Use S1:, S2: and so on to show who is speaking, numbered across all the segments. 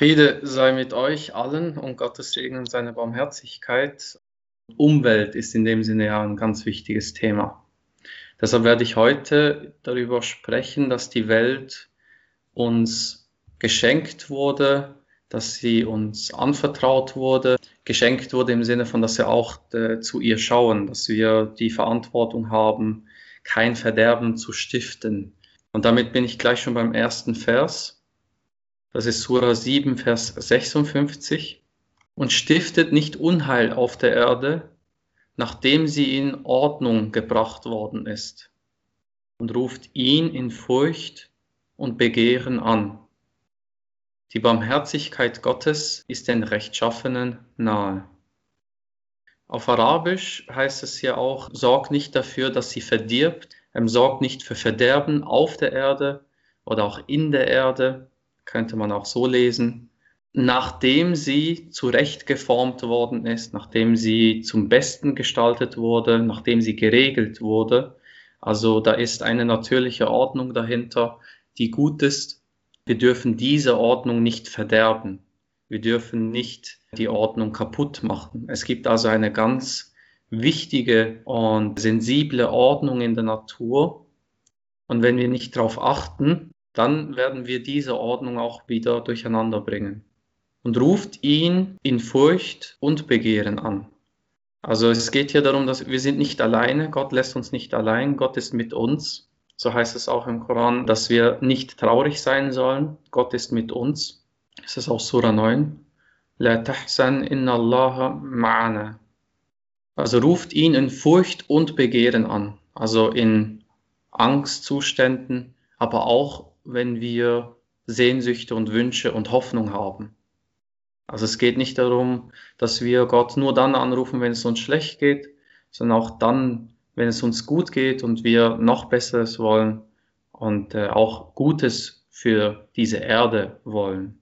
S1: Friede sei mit euch allen und Gottes Segen und seine Barmherzigkeit. Umwelt ist in dem Sinne ja ein ganz wichtiges Thema. Deshalb werde ich heute darüber sprechen, dass die Welt uns geschenkt wurde, dass sie uns anvertraut wurde, geschenkt wurde im Sinne von, dass wir auch äh, zu ihr schauen, dass wir die Verantwortung haben, kein Verderben zu stiften. Und damit bin ich gleich schon beim ersten Vers. Das ist Surah 7, Vers 56. Und stiftet nicht Unheil auf der Erde, nachdem sie in Ordnung gebracht worden ist. Und ruft ihn in Furcht und Begehren an. Die Barmherzigkeit Gottes ist den Rechtschaffenen nahe. Auf Arabisch heißt es ja auch, sorg nicht dafür, dass sie verdirbt, ähm, sorg nicht für Verderben auf der Erde oder auch in der Erde, könnte man auch so lesen, nachdem sie zurechtgeformt worden ist, nachdem sie zum Besten gestaltet wurde, nachdem sie geregelt wurde. Also da ist eine natürliche Ordnung dahinter, die gut ist. Wir dürfen diese Ordnung nicht verderben. Wir dürfen nicht die Ordnung kaputt machen. Es gibt also eine ganz wichtige und sensible Ordnung in der Natur. Und wenn wir nicht darauf achten, dann werden wir diese Ordnung auch wieder durcheinander bringen. Und ruft ihn in Furcht und Begehren an. Also es geht hier darum, dass wir sind nicht alleine, Gott lässt uns nicht allein, Gott ist mit uns. So heißt es auch im Koran, dass wir nicht traurig sein sollen, Gott ist mit uns. Das ist auch Surah 9. La tahsan inna ma'ana. Also ruft ihn in Furcht und Begehren an, also in Angstzuständen, aber auch wenn wir Sehnsüchte und Wünsche und Hoffnung haben. Also es geht nicht darum, dass wir Gott nur dann anrufen, wenn es uns schlecht geht, sondern auch dann, wenn es uns gut geht und wir noch Besseres wollen und äh, auch Gutes für diese Erde wollen.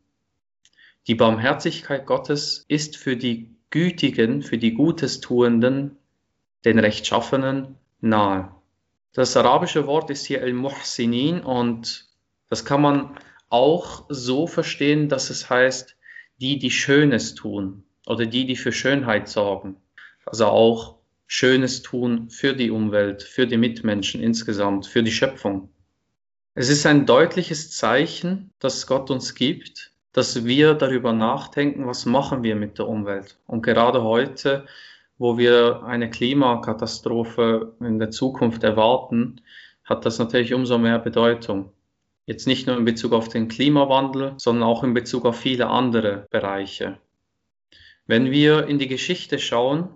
S1: Die Barmherzigkeit Gottes ist für die Gütigen, für die Gutes tuenden, den Rechtschaffenen nahe. Das arabische Wort ist hier El-Muhsinin und das kann man auch so verstehen, dass es heißt, die, die Schönes tun oder die, die für Schönheit sorgen. Also auch Schönes tun für die Umwelt, für die Mitmenschen insgesamt, für die Schöpfung. Es ist ein deutliches Zeichen, das Gott uns gibt, dass wir darüber nachdenken, was machen wir mit der Umwelt. Und gerade heute, wo wir eine Klimakatastrophe in der Zukunft erwarten, hat das natürlich umso mehr Bedeutung. Jetzt nicht nur in Bezug auf den Klimawandel, sondern auch in Bezug auf viele andere Bereiche. Wenn wir in die Geschichte schauen,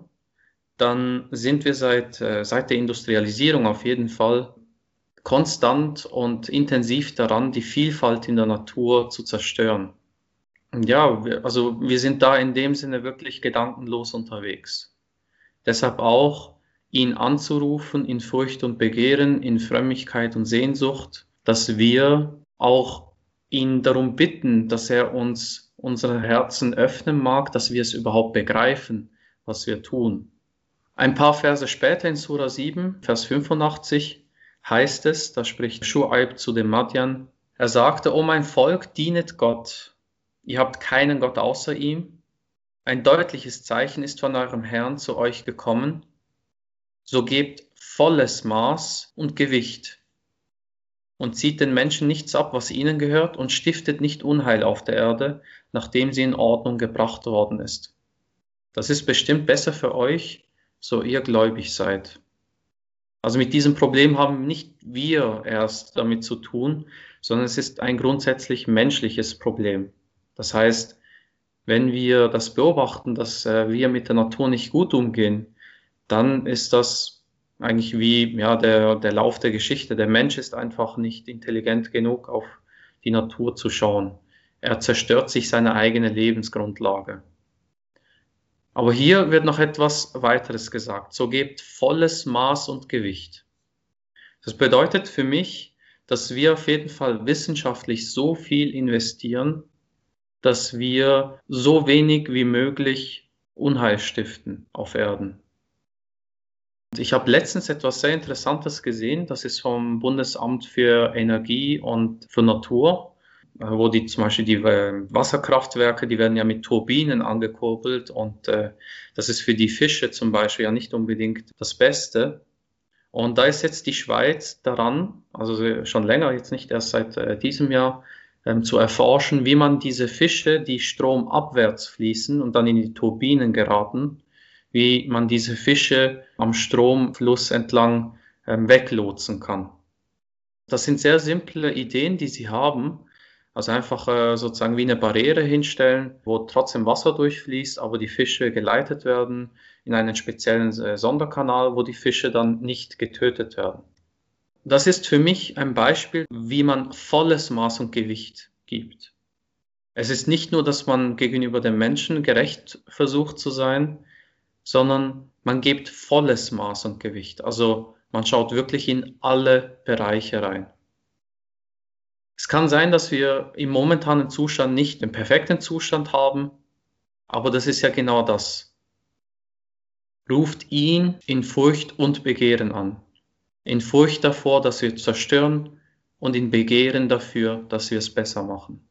S1: dann sind wir seit, äh, seit der Industrialisierung auf jeden Fall konstant und intensiv daran, die Vielfalt in der Natur zu zerstören. Ja, also wir sind da in dem Sinne wirklich gedankenlos unterwegs. Deshalb auch ihn anzurufen in Furcht und Begehren, in Frömmigkeit und Sehnsucht, dass wir auch ihn darum bitten, dass er uns unsere Herzen öffnen mag, dass wir es überhaupt begreifen, was wir tun. Ein paar Verse später in Surah 7, Vers 85 heißt es, da spricht Schuaib zu dem Madjan, er sagte, O mein Volk, dienet Gott. Ihr habt keinen Gott außer ihm. Ein deutliches Zeichen ist von eurem Herrn zu euch gekommen. So gebt volles Maß und Gewicht und zieht den Menschen nichts ab, was ihnen gehört, und stiftet nicht Unheil auf der Erde, nachdem sie in Ordnung gebracht worden ist. Das ist bestimmt besser für euch, so ihr gläubig seid. Also mit diesem Problem haben nicht wir erst damit zu tun, sondern es ist ein grundsätzlich menschliches Problem. Das heißt, wenn wir das beobachten, dass äh, wir mit der Natur nicht gut umgehen, dann ist das eigentlich wie ja, der, der Lauf der Geschichte. Der Mensch ist einfach nicht intelligent genug, auf die Natur zu schauen. Er zerstört sich seine eigene Lebensgrundlage. Aber hier wird noch etwas weiteres gesagt. So gebt volles Maß und Gewicht. Das bedeutet für mich, dass wir auf jeden Fall wissenschaftlich so viel investieren, dass wir so wenig wie möglich Unheil stiften auf Erden. Ich habe letztens etwas sehr Interessantes gesehen. Das ist vom Bundesamt für Energie und für Natur. äh, wo die zum Beispiel die äh, Wasserkraftwerke, die werden ja mit Turbinen angekurbelt und äh, das ist für die Fische zum Beispiel ja nicht unbedingt das Beste. Und da ist jetzt die Schweiz daran, also schon länger, jetzt nicht erst seit äh, diesem Jahr, ähm, zu erforschen, wie man diese Fische, die stromabwärts fließen und dann in die Turbinen geraten, wie man diese Fische am Stromfluss entlang ähm, weglotsen kann. Das sind sehr simple Ideen, die sie haben. Also einfach äh, sozusagen wie eine Barriere hinstellen, wo trotzdem Wasser durchfließt, aber die Fische geleitet werden in einen speziellen äh, Sonderkanal, wo die Fische dann nicht getötet werden. Das ist für mich ein Beispiel, wie man volles Maß und Gewicht gibt. Es ist nicht nur, dass man gegenüber dem Menschen gerecht versucht zu sein, sondern man gibt volles Maß und Gewicht. Also man schaut wirklich in alle Bereiche rein. Es kann sein, dass wir im momentanen Zustand nicht den perfekten Zustand haben, aber das ist ja genau das. Ruft ihn in Furcht und Begehren an. In Furcht davor, dass wir zerstören und in Begehren dafür, dass wir es besser machen.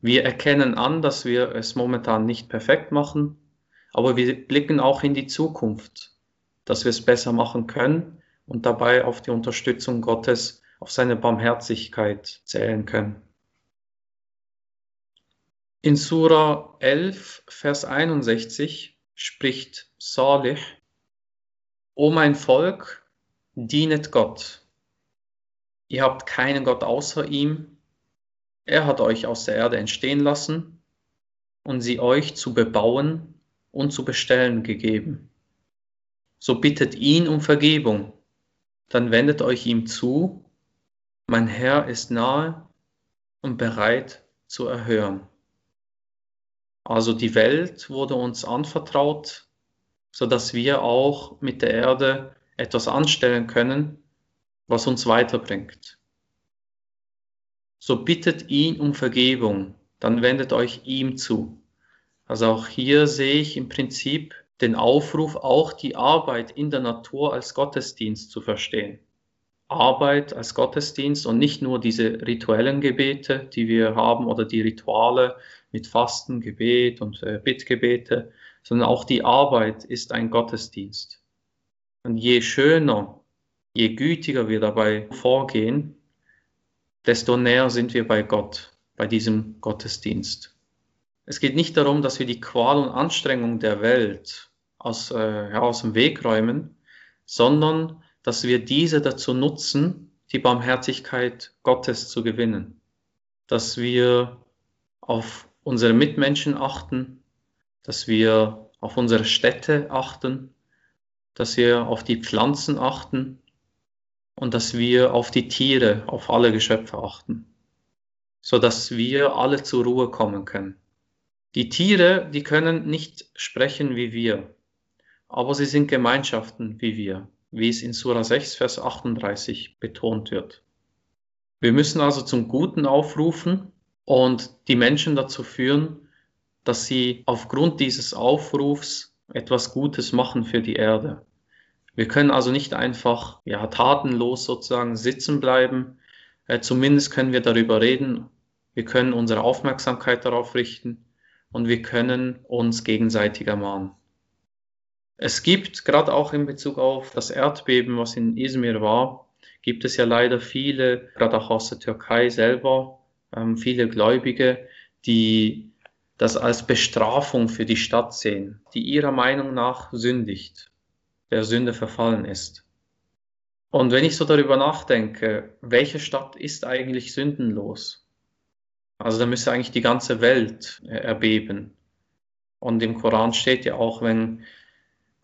S1: Wir erkennen an, dass wir es momentan nicht perfekt machen, aber wir blicken auch in die Zukunft dass wir es besser machen können und dabei auf die Unterstützung Gottes, auf seine Barmherzigkeit zählen können. In Sura 11, Vers 61 spricht Salih, O mein Volk, dienet Gott. Ihr habt keinen Gott außer ihm. Er hat euch aus der Erde entstehen lassen und sie euch zu bebauen und zu bestellen gegeben so bittet ihn um Vergebung, dann wendet euch ihm zu, mein Herr ist nahe und bereit zu erhören. Also die Welt wurde uns anvertraut, so dass wir auch mit der Erde etwas anstellen können, was uns weiterbringt. So bittet ihn um Vergebung, dann wendet euch ihm zu. Also auch hier sehe ich im Prinzip den Aufruf, auch die Arbeit in der Natur als Gottesdienst zu verstehen. Arbeit als Gottesdienst und nicht nur diese rituellen Gebete, die wir haben oder die Rituale mit Fasten, Gebet und äh, Bittgebete, sondern auch die Arbeit ist ein Gottesdienst. Und je schöner, je gütiger wir dabei vorgehen, desto näher sind wir bei Gott, bei diesem Gottesdienst. Es geht nicht darum, dass wir die Qual und Anstrengung der Welt aus, äh, ja, aus dem Weg räumen, sondern dass wir diese dazu nutzen, die Barmherzigkeit Gottes zu gewinnen. Dass wir auf unsere Mitmenschen achten, dass wir auf unsere Städte achten, dass wir auf die Pflanzen achten und dass wir auf die Tiere, auf alle Geschöpfe achten, so dass wir alle zur Ruhe kommen können. Die Tiere, die können nicht sprechen wie wir aber sie sind Gemeinschaften wie wir, wie es in Sura 6, Vers 38 betont wird. Wir müssen also zum Guten aufrufen und die Menschen dazu führen, dass sie aufgrund dieses Aufrufs etwas Gutes machen für die Erde. Wir können also nicht einfach ja, tatenlos sozusagen sitzen bleiben. Äh, zumindest können wir darüber reden. Wir können unsere Aufmerksamkeit darauf richten und wir können uns gegenseitig ermahnen. Es gibt, gerade auch in Bezug auf das Erdbeben, was in Izmir war, gibt es ja leider viele, gerade auch aus der Türkei selber, ähm, viele Gläubige, die das als Bestrafung für die Stadt sehen, die ihrer Meinung nach sündigt, der Sünde verfallen ist. Und wenn ich so darüber nachdenke, welche Stadt ist eigentlich sündenlos? Also da müsste eigentlich die ganze Welt äh, erbeben. Und im Koran steht ja auch, wenn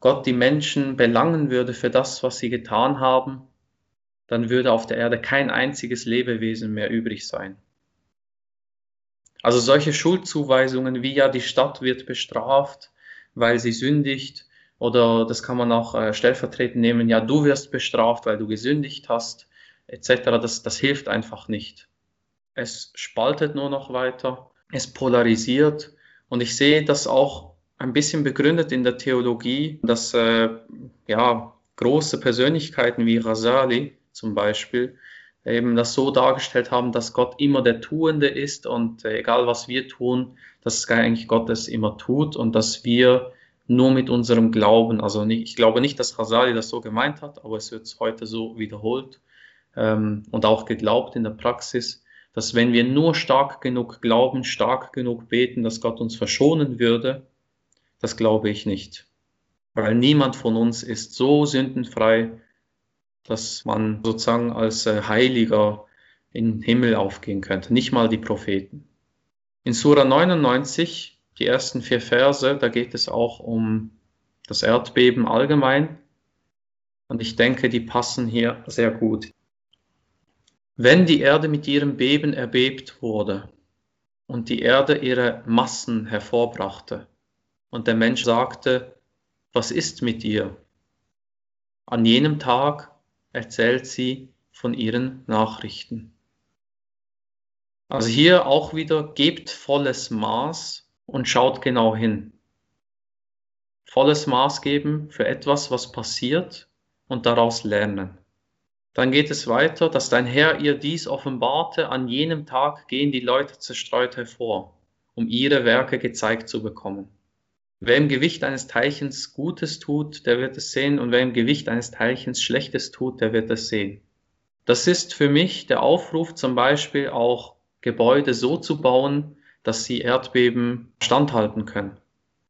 S1: Gott die Menschen belangen würde für das, was sie getan haben, dann würde auf der Erde kein einziges Lebewesen mehr übrig sein. Also solche Schuldzuweisungen wie ja die Stadt wird bestraft, weil sie sündigt, oder das kann man auch äh, stellvertretend nehmen, ja du wirst bestraft, weil du gesündigt hast, etc., das, das hilft einfach nicht. Es spaltet nur noch weiter, es polarisiert. Und ich sehe das auch ein bisschen begründet in der Theologie, dass äh, ja, große Persönlichkeiten wie Rasali zum Beispiel eben das so dargestellt haben, dass Gott immer der Tuende ist und äh, egal was wir tun, dass eigentlich Gott es immer tut und dass wir nur mit unserem Glauben, also nicht, ich glaube nicht, dass Rasali das so gemeint hat, aber es wird heute so wiederholt ähm, und auch geglaubt in der Praxis, dass wenn wir nur stark genug glauben, stark genug beten, dass Gott uns verschonen würde, das glaube ich nicht. Weil niemand von uns ist so sündenfrei, dass man sozusagen als äh, Heiliger in den Himmel aufgehen könnte. Nicht mal die Propheten. In Sura 99, die ersten vier Verse, da geht es auch um das Erdbeben allgemein. Und ich denke, die passen hier sehr gut. Wenn die Erde mit ihrem Beben erbebt wurde und die Erde ihre Massen hervorbrachte und der Mensch sagte, was ist mit ihr? An jenem Tag erzählt sie von ihren Nachrichten. Also hier auch wieder, gebt volles Maß und schaut genau hin. Volles Maß geben für etwas, was passiert und daraus lernen. Dann geht es weiter, dass dein Herr ihr dies offenbarte, an jenem Tag gehen die Leute zerstreut hervor, um ihre Werke gezeigt zu bekommen. Wer im Gewicht eines Teilchens Gutes tut, der wird es sehen, und wer im Gewicht eines Teilchens Schlechtes tut, der wird es sehen. Das ist für mich der Aufruf zum Beispiel auch Gebäude so zu bauen, dass sie Erdbeben standhalten können.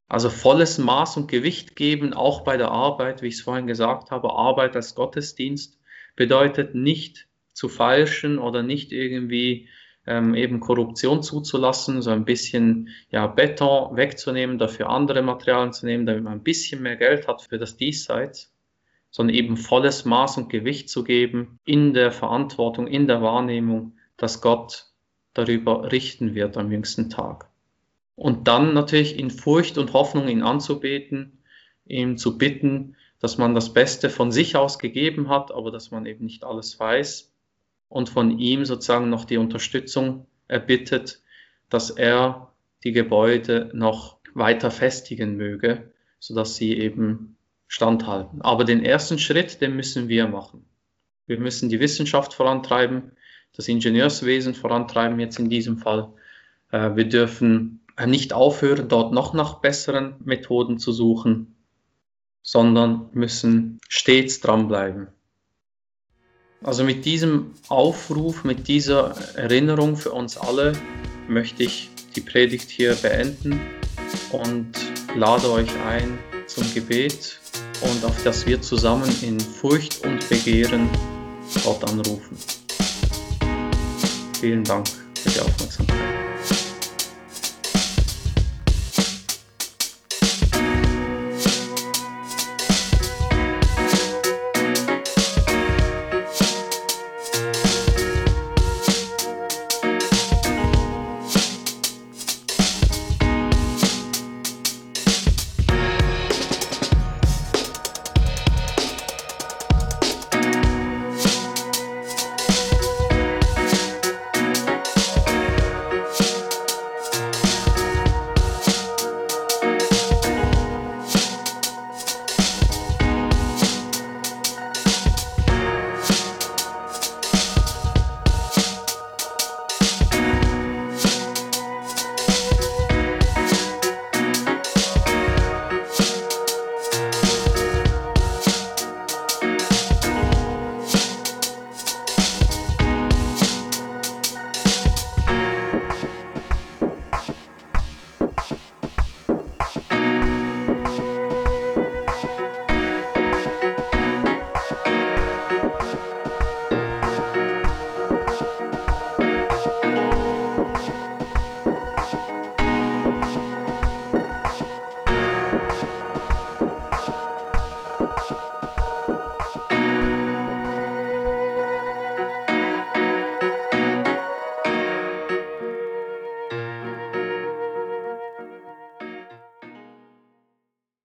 S1: Also volles Maß und Gewicht geben, auch bei der Arbeit, wie ich es vorhin gesagt habe, Arbeit als Gottesdienst bedeutet nicht zu falschen oder nicht irgendwie ähm, eben Korruption zuzulassen, so ein bisschen ja, Beton wegzunehmen, dafür andere Materialien zu nehmen, damit man ein bisschen mehr Geld hat für das Diesseits, sondern eben volles Maß und Gewicht zu geben in der Verantwortung, in der Wahrnehmung, dass Gott darüber richten wird am jüngsten Tag. Und dann natürlich in Furcht und Hoffnung ihn anzubeten, ihm zu bitten, dass man das Beste von sich aus gegeben hat, aber dass man eben nicht alles weiß und von ihm sozusagen noch die Unterstützung erbittet, dass er die Gebäude noch weiter festigen möge, sodass sie eben standhalten. Aber den ersten Schritt, den müssen wir machen. Wir müssen die Wissenschaft vorantreiben, das Ingenieurswesen vorantreiben jetzt in diesem Fall. Äh, wir dürfen nicht aufhören, dort noch nach besseren Methoden zu suchen, sondern müssen stets dranbleiben. Also mit diesem Aufruf, mit dieser Erinnerung für uns alle möchte ich die Predigt hier beenden und lade euch ein zum Gebet und auf das wir zusammen in Furcht und Begehren Gott anrufen. Vielen Dank für die Aufmerksamkeit.